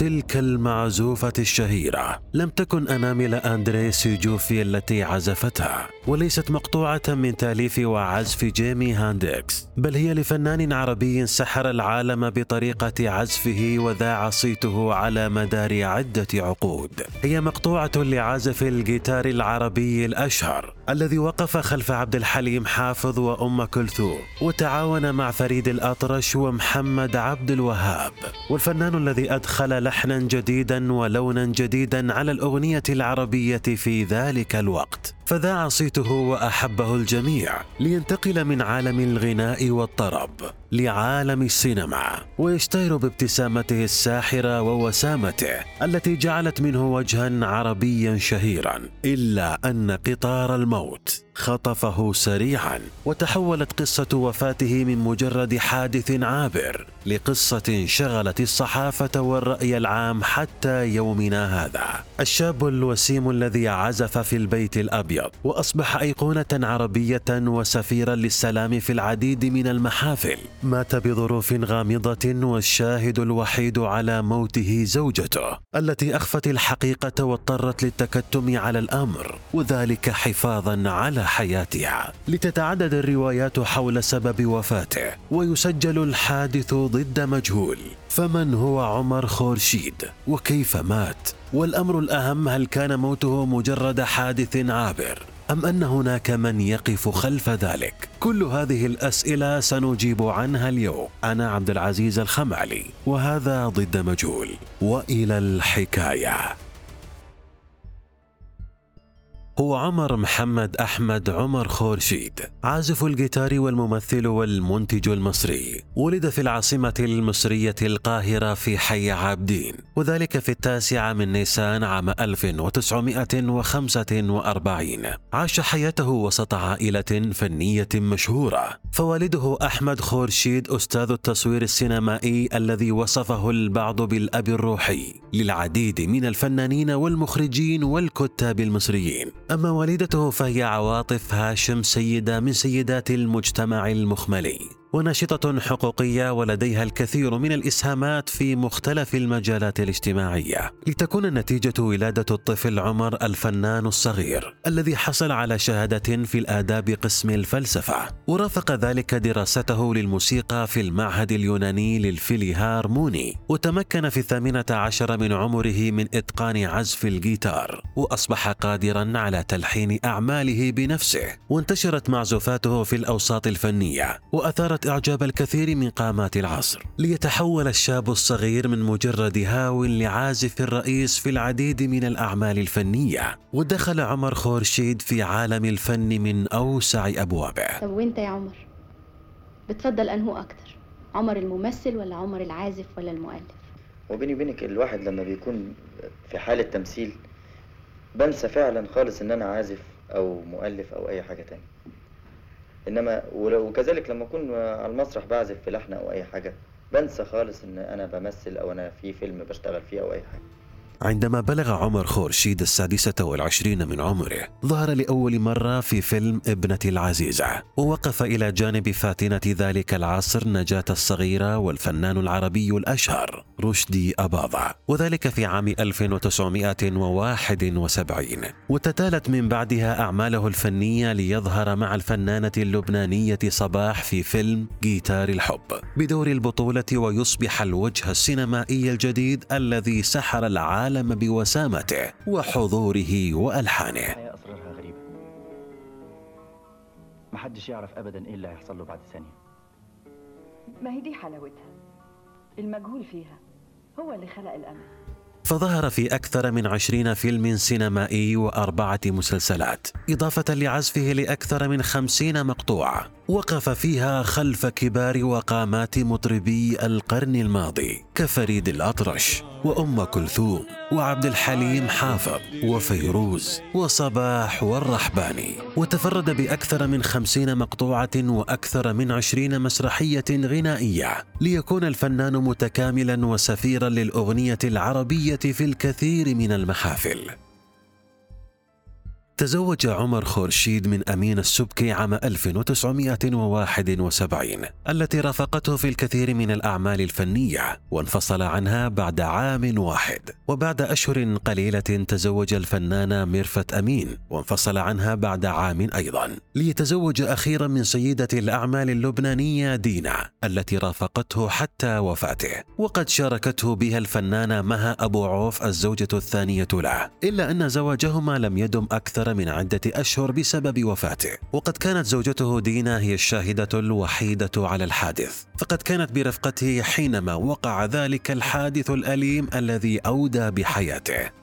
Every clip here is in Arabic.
تلك المعزوفة الشهيرة. لم تكن أنامل أندري سيجوفي التي عزفتها وليست مقطوعة من تأليف وعزف جيمي هاندكس بل هي لفنان عربي سحر العالم بطريقة عزفه وذاع صيته على مدار عدة عقود. هي مقطوعة لعازف الجيتار العربي الأشهر الذي وقف خلف عبد الحليم حافظ وأم كلثوم وتعاون مع فريد الأطرش ومحمد عبد الوهاب. والفنان الذي أدخل لحنا جديدا ولونا جديدا على الأغنية العربية في ذلك الوقت. فذاع صيته وأحبه الجميع لينتقل من عالم الغناء والطرب لعالم السينما ويشتهر بابتسامته الساحرة ووسامته التي جعلت منه وجها عربيا شهيرا إلا أن قطار الموت خطفه سريعا وتحولت قصة وفاته من مجرد حادث عابر لقصة شغلت الصحافة والرأي العام حتى يومنا هذا. الشاب الوسيم الذي عزف في البيت الأبيض وأصبح أيقونة عربية وسفيرا للسلام في العديد من المحافل. مات بظروف غامضة والشاهد الوحيد على موته زوجته التي أخفت الحقيقة واضطرت للتكتم على الأمر وذلك حفاظا على حياتها لتتعدد الروايات حول سبب وفاته ويسجل الحادث ضد مجهول فمن هو عمر خورشيد؟ وكيف مات؟ والأمر الأهم هل كان موته مجرد حادث عابر؟ أم أن هناك من يقف خلف ذلك؟ كل هذه الأسئلة سنجيب عنها اليوم. أنا عبد العزيز الخمعلي وهذا ضد مجهول. وإلى الحكاية. هو عمر محمد أحمد عمر خورشيد عازف الجيتار والممثل والمنتج المصري ولد في العاصمة المصرية القاهرة في حي عابدين وذلك في التاسع من نيسان عام 1945 عاش حياته وسط عائلة فنية مشهورة. فوالده أحمد خورشيد أستاذ التصوير السينمائي الذي وصفه البعض بالأب الروحي للعديد من الفنانين والمخرجين والكتاب المصريين. أما والدته فهي عواطف هاشم سيدة من سيدات المجتمع المخملي. وناشطة حقوقية ولديها الكثير من الإسهامات في مختلف المجالات الاجتماعية. لتكون نتيجة ولادة الطفل عمر الفنان الصغير الذي حصل على شهادة في الآداب قسم الفلسفة. ورافق ذلك دراسته للموسيقى في المعهد اليوناني للفيليهارموني وتمكن في الثامنة عشر من عمره من إتقان عزف الجيتار وأصبح قادرا على تلحين أعماله بنفسه وانتشرت معزوفاته في الأوساط الفنية وأثارت أثارت إعجاب الكثير من قامات العصر. ليتحول الشاب الصغير من مجرد هاو لعازف الرئيس في العديد من الأعمال الفنية. ودخل عمر خورشيد في عالم الفن من أوسع أبوابه. طب وأنت يا عمر؟ بتفضل أنهو أكتر عمر الممثل ولا عمر العازف ولا المؤلف؟ وبيني وبينك الواحد لما بيكون في حالة تمثيل بنسى فعلا خالص إن أنا عازف أو مؤلف أو أي حاجة تانية. إنما وكذلك لما أكون على المسرح بعزف في لحن أو أي حاجة بنسى خالص إن أنا بمثل أو أنا في فيلم بشتغل فيه أو أي حاجة. عندما بلغ عمر خورشيد السادسة والعشرين من عمره ظهر لأول مرة في فيلم ابنة العزيزة ووقف إلى جانب فاتنة ذلك العصر نجاة الصغيرة والفنان العربي الأشهر رشدي أباظة وذلك في عام 1971 وتتالت من بعدها أعماله الفنية ليظهر مع الفنانة اللبنانية صباح في فيلم جيتار الحب. بدور البطولة ويصبح الوجه السينمائي الجديد الذي سحر العالم بوسامته وحضوره وألحانه. الحياة أسرارها غريبة محدش يعرف أبدا إيه اللي هيحصل له بعد ثانية. ما هي دي حلاوتها؟ المجهول فيها. هو اللي خلق الأمل. فظهر في أكثر من عشرين فيلم سينمائي وأربعة مسلسلات إضافة لعزفه لأكثر من خمسين مقطوعة. وقف فيها خلف كبار وقامات مطربي القرن الماضي كفريد الأطرش وأم كلثوم وعبد الحليم حافظ وفيروز وصباح والرحباني. وتفرد بأكثر من خمسين مقطوعة وأكثر من عشرين مسرحية غنائية ليكون الفنان متكاملا وسفيرا للأغنية العربية في الكثير من المحافل. تزوج عمر خورشيد من أمين السبكي عام 1971 التي رافقته في الكثير من الأعمال الفنية وانفصل عنها بعد عام واحد. وبعد أشهر قليلة تزوج الفنانة ميرفت أمين وانفصل عنها بعد عام أيضا. ليتزوج أخيرا من سيدة الأعمال اللبنانية دينا التي رافقته حتى وفاته. وقد شاركته بها الفنانة مها أبو عوف الزوجة الثانية له. إلا أن زواجهما لم يدم أكثر من عدة أشهر بسبب وفاته. وقد كانت زوجته دينا هي الشاهدة الوحيدة على الحادث. فقد كانت برفقته حينما وقع ذلك الحادث الأليم الذي أودى بحياته.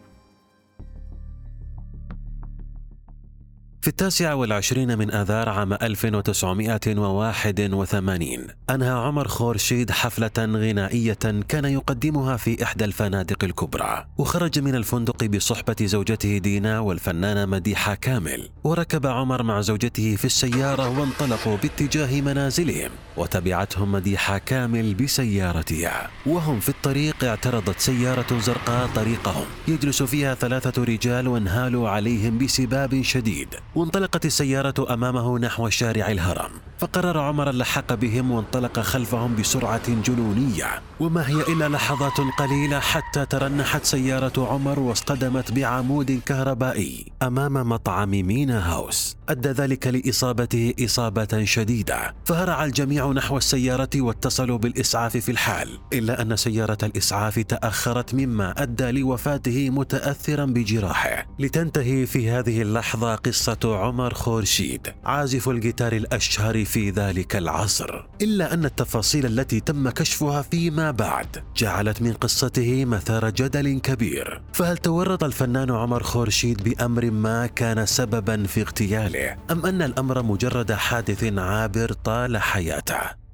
في التاسع والعشرين من آذار عام 1981 أنهى عمر خورشيد حفلة غنائية كان يقدمها في إحدى الفنادق الكبرى وخرج من الفندق بصحبة زوجته دينا والفنانة مديحة كامل وركب عمر مع زوجته في السيارة وانطلقوا باتجاه منازلهم وتبعتهم مديحة كامل بسيارتها وهم في الطريق اعترضت سيارة زرقاء طريقهم يجلس فيها ثلاثة رجال وانهالوا عليهم بسباب شديد وانطلقت السيارة أمامه نحو شارع الهرم فقرر عمر اللحاق بهم وانطلق خلفهم بسرعة جنونية. وما هي إلا لحظات قليلة حتى ترنحت سيارة عمر واصطدمت بعمود كهربائي أمام مطعم مينا هاوس. أدى ذلك لإصابته إصابة شديدة فهرع الجميع نحو السيارة واتصلوا بالإسعاف في الحال إلا أن سيارة الإسعاف تأخرت مما أدى لوفاته متأثرا بجراحه. لتنتهي في هذه اللحظة قصة عمر خورشيد عازف الجيتار الأشهر في ذلك العصر. إلا أن التفاصيل التي تم كشفها فيما بعد جعلت من قصته مثار جدل كبير. فهل تورط الفنان عمر خورشيد بأمر ما كان سببا في اغتياله أم أن الأمر مجرد حادث عابر طال حياته؟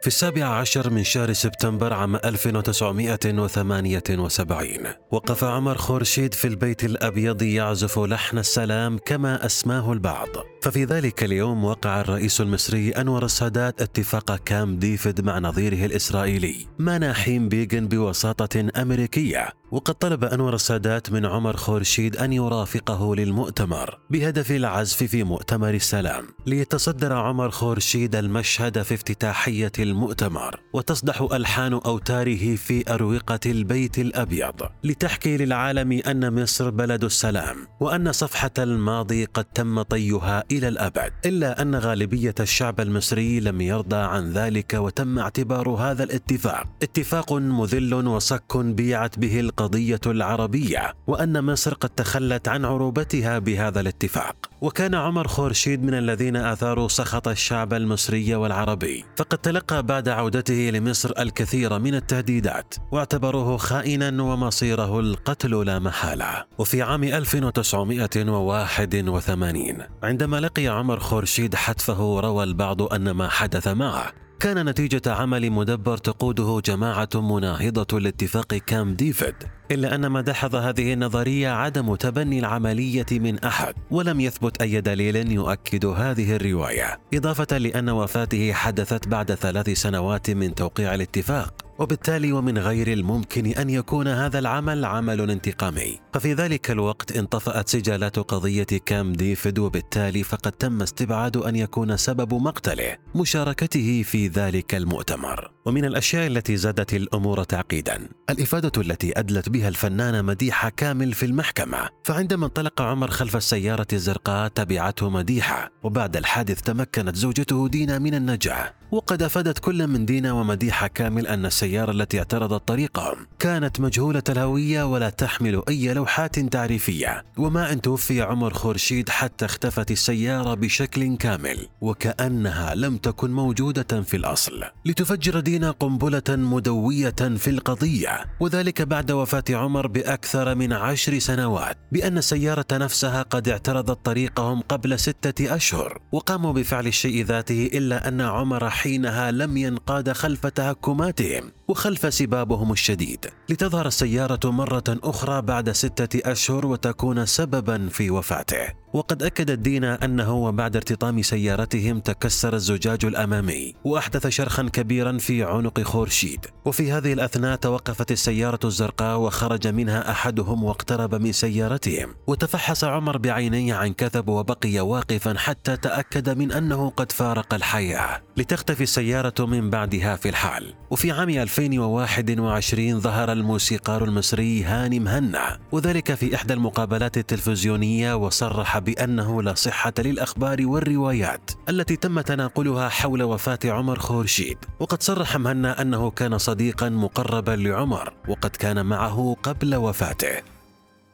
في السابع عشر من شهر سبتمبر عام 1978 وقف عمر خورشيد في البيت الأبيض يعزف لحن السلام كما أسماه البعض. ففي ذلك اليوم وقع الرئيس المصري أنور السادات اتفاق كام ديفيد مع نظيره الإسرائيلي مناحيم بيغن بوساطة أمريكية. وقد طلب أنور السادات من عمر خورشيد أن يرافقه للمؤتمر بهدف العزف في مؤتمر السلام. ليتصدر عمر خورشيد المشهد في افتتاحية المؤتمر وتصدح ألحان أوتاره في أروقة البيت الأبيض لتحكي للعالم أن مصر بلد السلام وأن صفحة الماضي قد تم طيها إلى الأبد إلا أن غالبية الشعب المصري لم يرضى عن ذلك وتم اعتبار هذا الاتفاق. اتفاق مذل وصك بيعت به القضية العربية وأن مصر قد تخلت عن عروبتها بهذا الاتفاق. وكان عمر خورشيد من الذين آثاروا سخط الشعب المصري والعربي فقد تلقى بعد عودته لمصر الكثير من التهديدات واعتبروه خائنا ومصيره القتل لا محالة. وفي عام 1981 عندما لقي عمر خورشيد حتفه روى البعض أن ما حدث معه كان نتيجة عمل مدبر تقوده جماعة مناهضة لاتفاق كام ديفيد. إلا أن ما دحض هذه النظرية عدم تبني العملية من أحد ولم يثبت أي دليل يؤكد هذه الرواية إضافة لأن وفاته حدثت بعد ثلاث سنوات من توقيع الاتفاق وبالتالي ومن غير الممكن أن يكون هذا العمل عمل انتقامي. ففي ذلك الوقت انطفأت سجالات قضية كام ديفيد وبالتالي فقد تم استبعاد أن يكون سبب مقتله مشاركته في ذلك المؤتمر. ومن الأشياء التي زادت الأمور تعقيدا. الإفادة التي أدلت بها الفنانة مديحة كامل في المحكمة. فعندما انطلق عمر خلف السيارة الزرقاء تبعته مديحة وبعد الحادث تمكنت زوجته دينا من النجاة. وقد أفادت كل من دينا ومديحه كامل أن السيارة التي اعترضت طريقهم كانت مجهولة الهوية ولا تحمل أي لوحات تعريفية. وما إن توفي عمر خورشيد حتى اختفت السيارة بشكل كامل وكأنها لم تكن موجودة في الأصل. لتفجر دينا قنبلة مدوية في القضية وذلك بعد وفاة عمر بأكثر من عشر سنوات بأن السيارة نفسها قد اعترضت طريقهم قبل ستة أشهر. وقاموا بفعل الشيء ذاته إلا أن عمر حينها لم ينقاد خلف تهكماتهم وخلف سبابهم الشديد. لتظهر السيارة مرة أخرى بعد ستة أشهر وتكون سببا في وفاته. وقد أكدت دينا أنه وبعد ارتطام سيارتهم تكسر الزجاج الأمامي وأحدث شرخا كبيرا في عنق خورشيد. وفي هذه الأثناء توقفت السيارة الزرقاء وخرج منها أحدهم واقترب من سيارتهم. وتفحص عمر بعينيه عن كثب وبقي واقفا حتى تأكد من أنه قد فارق الحياة. لتختفي السيارة من بعدها في الحال. وفي عام 2021 ظهر الموسيقار المصري هاني مهنا. وذلك في إحدى المقابلات التلفزيونية وصرح بأنه لا صحة للأخبار والروايات التي تم تناقلها حول وفاة عمر خورشيد. وقد صرح مهنا أنه كان صديقا مقربا لعمر وقد كان معه قبل وفاته.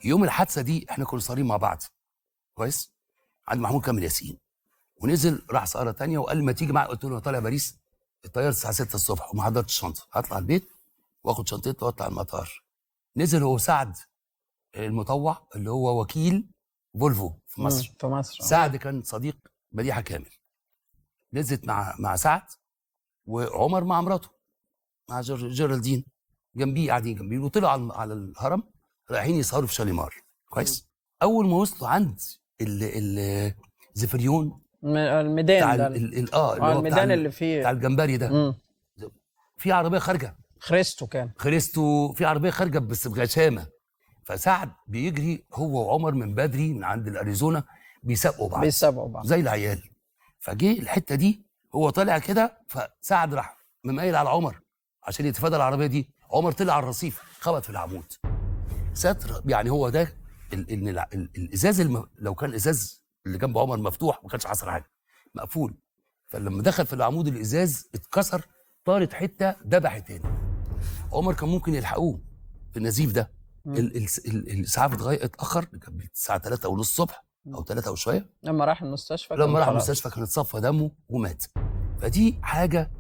يوم الحادثة دي إحنا كنا صارين مع بعض. كويس؟ عند محمود كامل ياسين. ونزل راح سهرة تانية وقال ما تيجي معايا؟ قلت له طالع باريس. الطياره الساعة 6 الصبح وما حضرتش الشنطه هطلع البيت وآخد شنطتي وأطلع المطار. نزل هو سعد المطوع اللي هو وكيل فولفو في مصر. في مصر. سعد كان صديق مديحه كامل. نزلت مع مع سعد وعمر مع مراته مع جيرالدين جنبيه قاعدين جنبيه. وطلعوا على على الهرم رايحين يسهروا في شاليمار. كويس؟ أول ما وصلوا عند ال ال زفريون الميدان بتاع ده. آه اللي هو بتاع الميدان ال- اللي بتاع فيه الجمبري ده. مم. في عربية خارجة. خريستو كان. خريستو في عربية خارجة بس بغشامة. فسعد بيجري هو وعمر من بدري من عند الأريزونا بيسابقوا بعض. بيسابقوا بعض. زي العيال. فجه الحتة دي هو طالع كده فسعد راح مميل على عمر عشان يتفادى العربية دي. عمر طلع على الرصيف خبط في العمود. ستر يعني هو ده ال- ان الع- ال- الإزاز الم... لو كان الازاز اللي جنب عمر مفتوح ما كانش حصل حاجة. مقفول. فلما دخل في العمود الإزاز اتكسر طارت حتة دبح تاني. عمر كان ممكن يلحقوه في النزيف ده. ال- ال- ال- الاسعاف اتأخر كان الساعة 3 ونص الصبح أو 3 وشوية. لما راح المستشفى لما راح. المستشفى كان اتصفى دمه ومات. فدي حاجة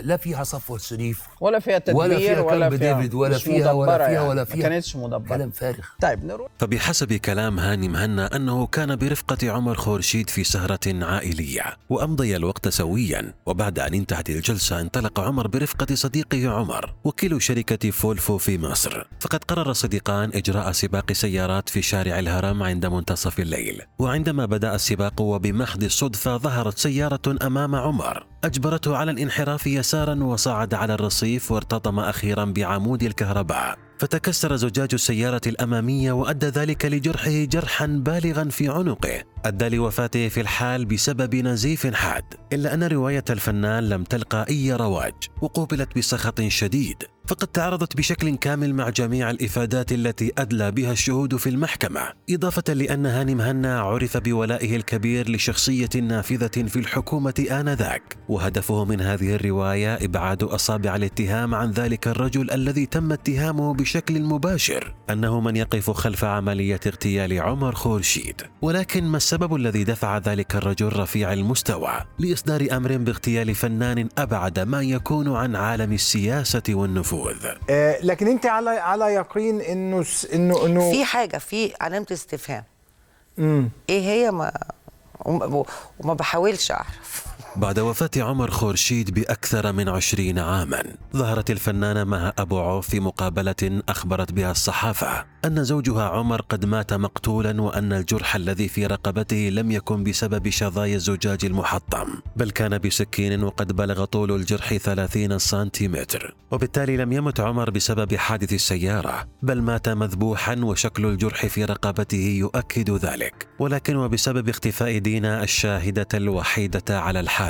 لا فيها صفوت شريف ولا فيها تدبير ولا فيها ولا كامب فيها ديفيد ولا فيها ولا فيها يعني. ولا ما فيها. كانتش مدبرة كلام فارغ طيب نروح فبحسب كلام هاني مهنا أنه كان برفقة عمر خورشيد في سهرة عائلية وأمضي الوقت سويا وبعد أن انتهت الجلسة انطلق عمر برفقة صديقه عمر وكيل شركة فولفو في مصر فقد قرر الصديقان إجراء سباق سيارات في شارع الهرم عند منتصف الليل وعندما بدأ السباق وبمحض الصدفة ظهرت سيارة أمام عمر أجبرته على الانحراف يسارا وصعد على الرصيف وارتطم أخيرا بعمود الكهرباء. فتكسر زجاج السيارة الأمامية وأدى ذلك لجرحه جرحا بالغا في عنقه. أدى لوفاته في الحال بسبب نزيف حاد. إلا أن رواية الفنان لم تلقى أي رواج وقوبلت بسخط شديد. فقد تعرضت بشكل كامل مع جميع الإفادات التي أدلى بها الشهود في المحكمة إضافة لأن هاني مهنا عرف بولائه الكبير لشخصية نافذة في الحكومة آنذاك وهدفه من هذه الرواية إبعاد أصابع الاتهام عن ذلك الرجل الذي تم اتهامه بشكل مباشر أنه من يقف خلف عملية اغتيال عمر خورشيد. ولكن ما السبب الذي دفع ذلك الرجل رفيع المستوى؟ لإصدار أمر باغتيال فنان أبعد ما يكون عن عالم السياسة والنفوذ. آه، لكن انت على على يقين إنه س- انه إنه في حاجة في علامة استفهام. مم. إيه هي؟ ما وما وما بحاولش أعرف. بعد وفاة عمر خورشيد بأكثر من عشرين عاما ظهرت الفنانة مها أبو عوف في مقابلة أخبرت بها الصحافة أن زوجها عمر قد مات مقتولا وأن الجرح الذي في رقبته لم يكن بسبب شظايا الزجاج المحطم بل كان بسكين وقد بلغ طول الجرح 30 سنتيمتر. وبالتالي لم يمت عمر بسبب حادث السيارة بل مات مذبوحا وشكل الجرح في رقبته يؤكد ذلك. ولكن وبسبب اختفاء دينا الشاهدة الوحيدة على الحادث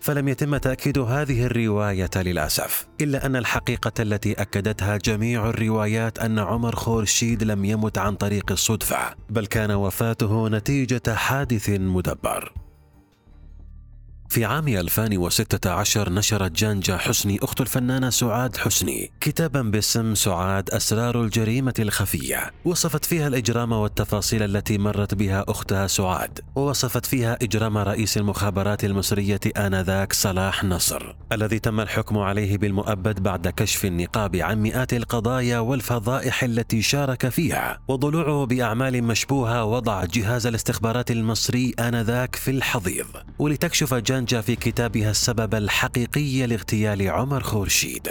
فلم يتم تأكيد هذه الرواية للأسف إلا أن الحقيقة التي أكدتها جميع الروايات أن عمر خورشيد لم يمت عن طريق الصدفة بل كان وفاته نتيجة حادث مدبر. في عام 2016 نشرت جانجا حسني أخت الفنانة سعاد حسني كتابا باسم سعاد أسرار الجريمة الخفية. وصفت فيها الإجرام والتفاصيل التي مرت بها أختها سعاد. ووصفت فيها إجرام رئيس المخابرات المصرية آنذاك صلاح نصر. الذي تم الحكم عليه بالمؤبد بعد كشف النقاب عن مئات القضايا والفضائح التي شارك فيها. وضلوعه بأعمال مشبوهة وضع جهاز الاستخبارات المصري آنذاك في الحضيض. ولتكشف جانجا في كتابها السبب الحقيقي لاغتيال عمر خورشيد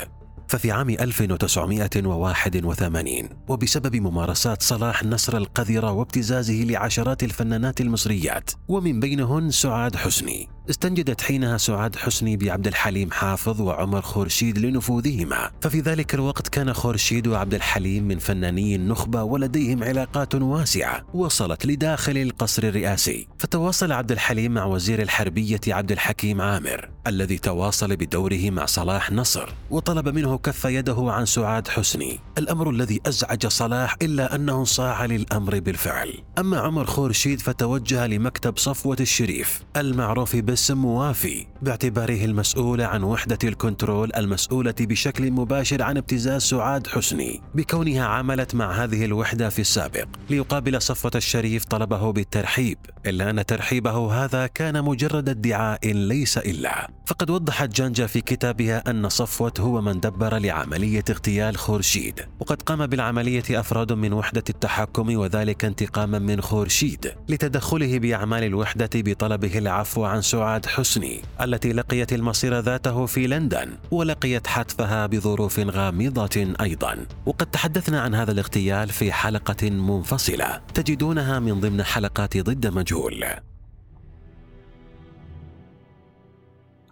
ففي عام 1981 وبسبب ممارسات صلاح نصر القذرة وابتزازه لعشرات الفنانات المصريات ومن بينهن سعاد حسني. استنجدت حينها سعاد حسني بعبد الحليم حافظ وعمر خورشيد لنفوذهما. ففي ذلك الوقت كان خورشيد وعبد الحليم من فناني النخبة ولديهم علاقات واسعة. وصلت لداخل القصر الرئاسي. فتواصل عبد الحليم مع وزير الحربية عبد الحكيم عامر الذي تواصل بدوره مع صلاح نصر وطلب منه كف يده عن سعاد حسني. الأمر الذي أزعج صلاح إلا أنه صاع للأمر بالفعل. أما عمر خورشيد فتوجه لمكتب صفوة الشريف المعروف باسم موافي باعتباره المسؤول عن وحدة الكنترول المسؤولة بشكل مباشر عن ابتزاز سعاد حسني. بكونها عملت مع هذه الوحدة في السابق ليقابل صفوة الشريف طلبه بالترحيب. إلا أن ترحيبه هذا كان مجرد ادعاء ليس إلا. فقد وضحت جانجا في كتابها أن صفوة هو من دبر لعملية اغتيال خورشيد. وقد قام بالعملية أفراد من وحدة التحكم وذلك انتقاما من خورشيد لتدخله بأعمال الوحدة بطلبه العفو عن سعاد حسني التي لقيت المصير ذاته في لندن ولقيت حتفها بظروف غامضة أيضا. وقد تحدثنا عن هذا الاغتيال في حلقة منفصلة تجدونها من ضمن حلقات ضد مجهول.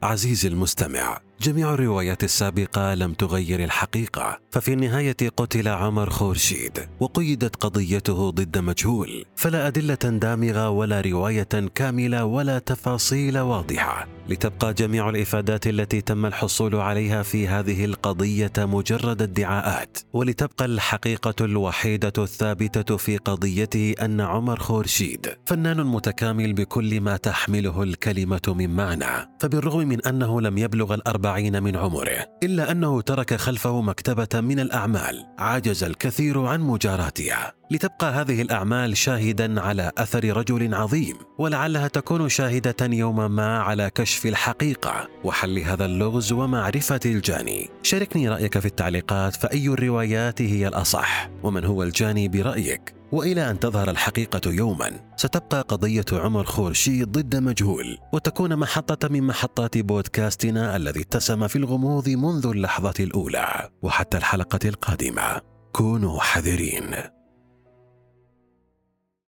عزيزي المستمع جميع الروايات السابقة لم تغير الحقيقة ففي النهاية قتل عمر خورشيد وقيدت قضيته ضد مجهول فلا أدلة دامغة ولا رواية كاملة ولا تفاصيل واضحة. لتبقى جميع الإفادات التي تم الحصول عليها في هذه القضية مجرد ادعاءات. ولتبقى الحقيقة الوحيدة الثابتة في قضيته أن عمر خورشيد فنان متكامل بكل ما تحمله الكلمة من معنى. فبالرغم من أنه لم يبلغ الأربعين من عمره إلا أنه ترك خلفه مكتبة من الأعمال عجز الكثير عن مجاراتها. لتبقى هذه الأعمال شاهدا على أثر رجل عظيم ولعلها تكون شاهدة يوما ما على كشف الحقيقة وحل هذا اللغز ومعرفة الجاني. شاركني رأيك في التعليقات فأي الروايات هي الأصح؟ ومن هو الجاني برأيك؟ وإلى أن تظهر الحقيقة يوما ستبقى قضية عمر خورشيد ضد مجهول وتكون محطة من محطات بودكاستنا الذي اتسم في الغموض منذ اللحظة الأولى وحتى الحلقة القادمة. كونوا حذرين.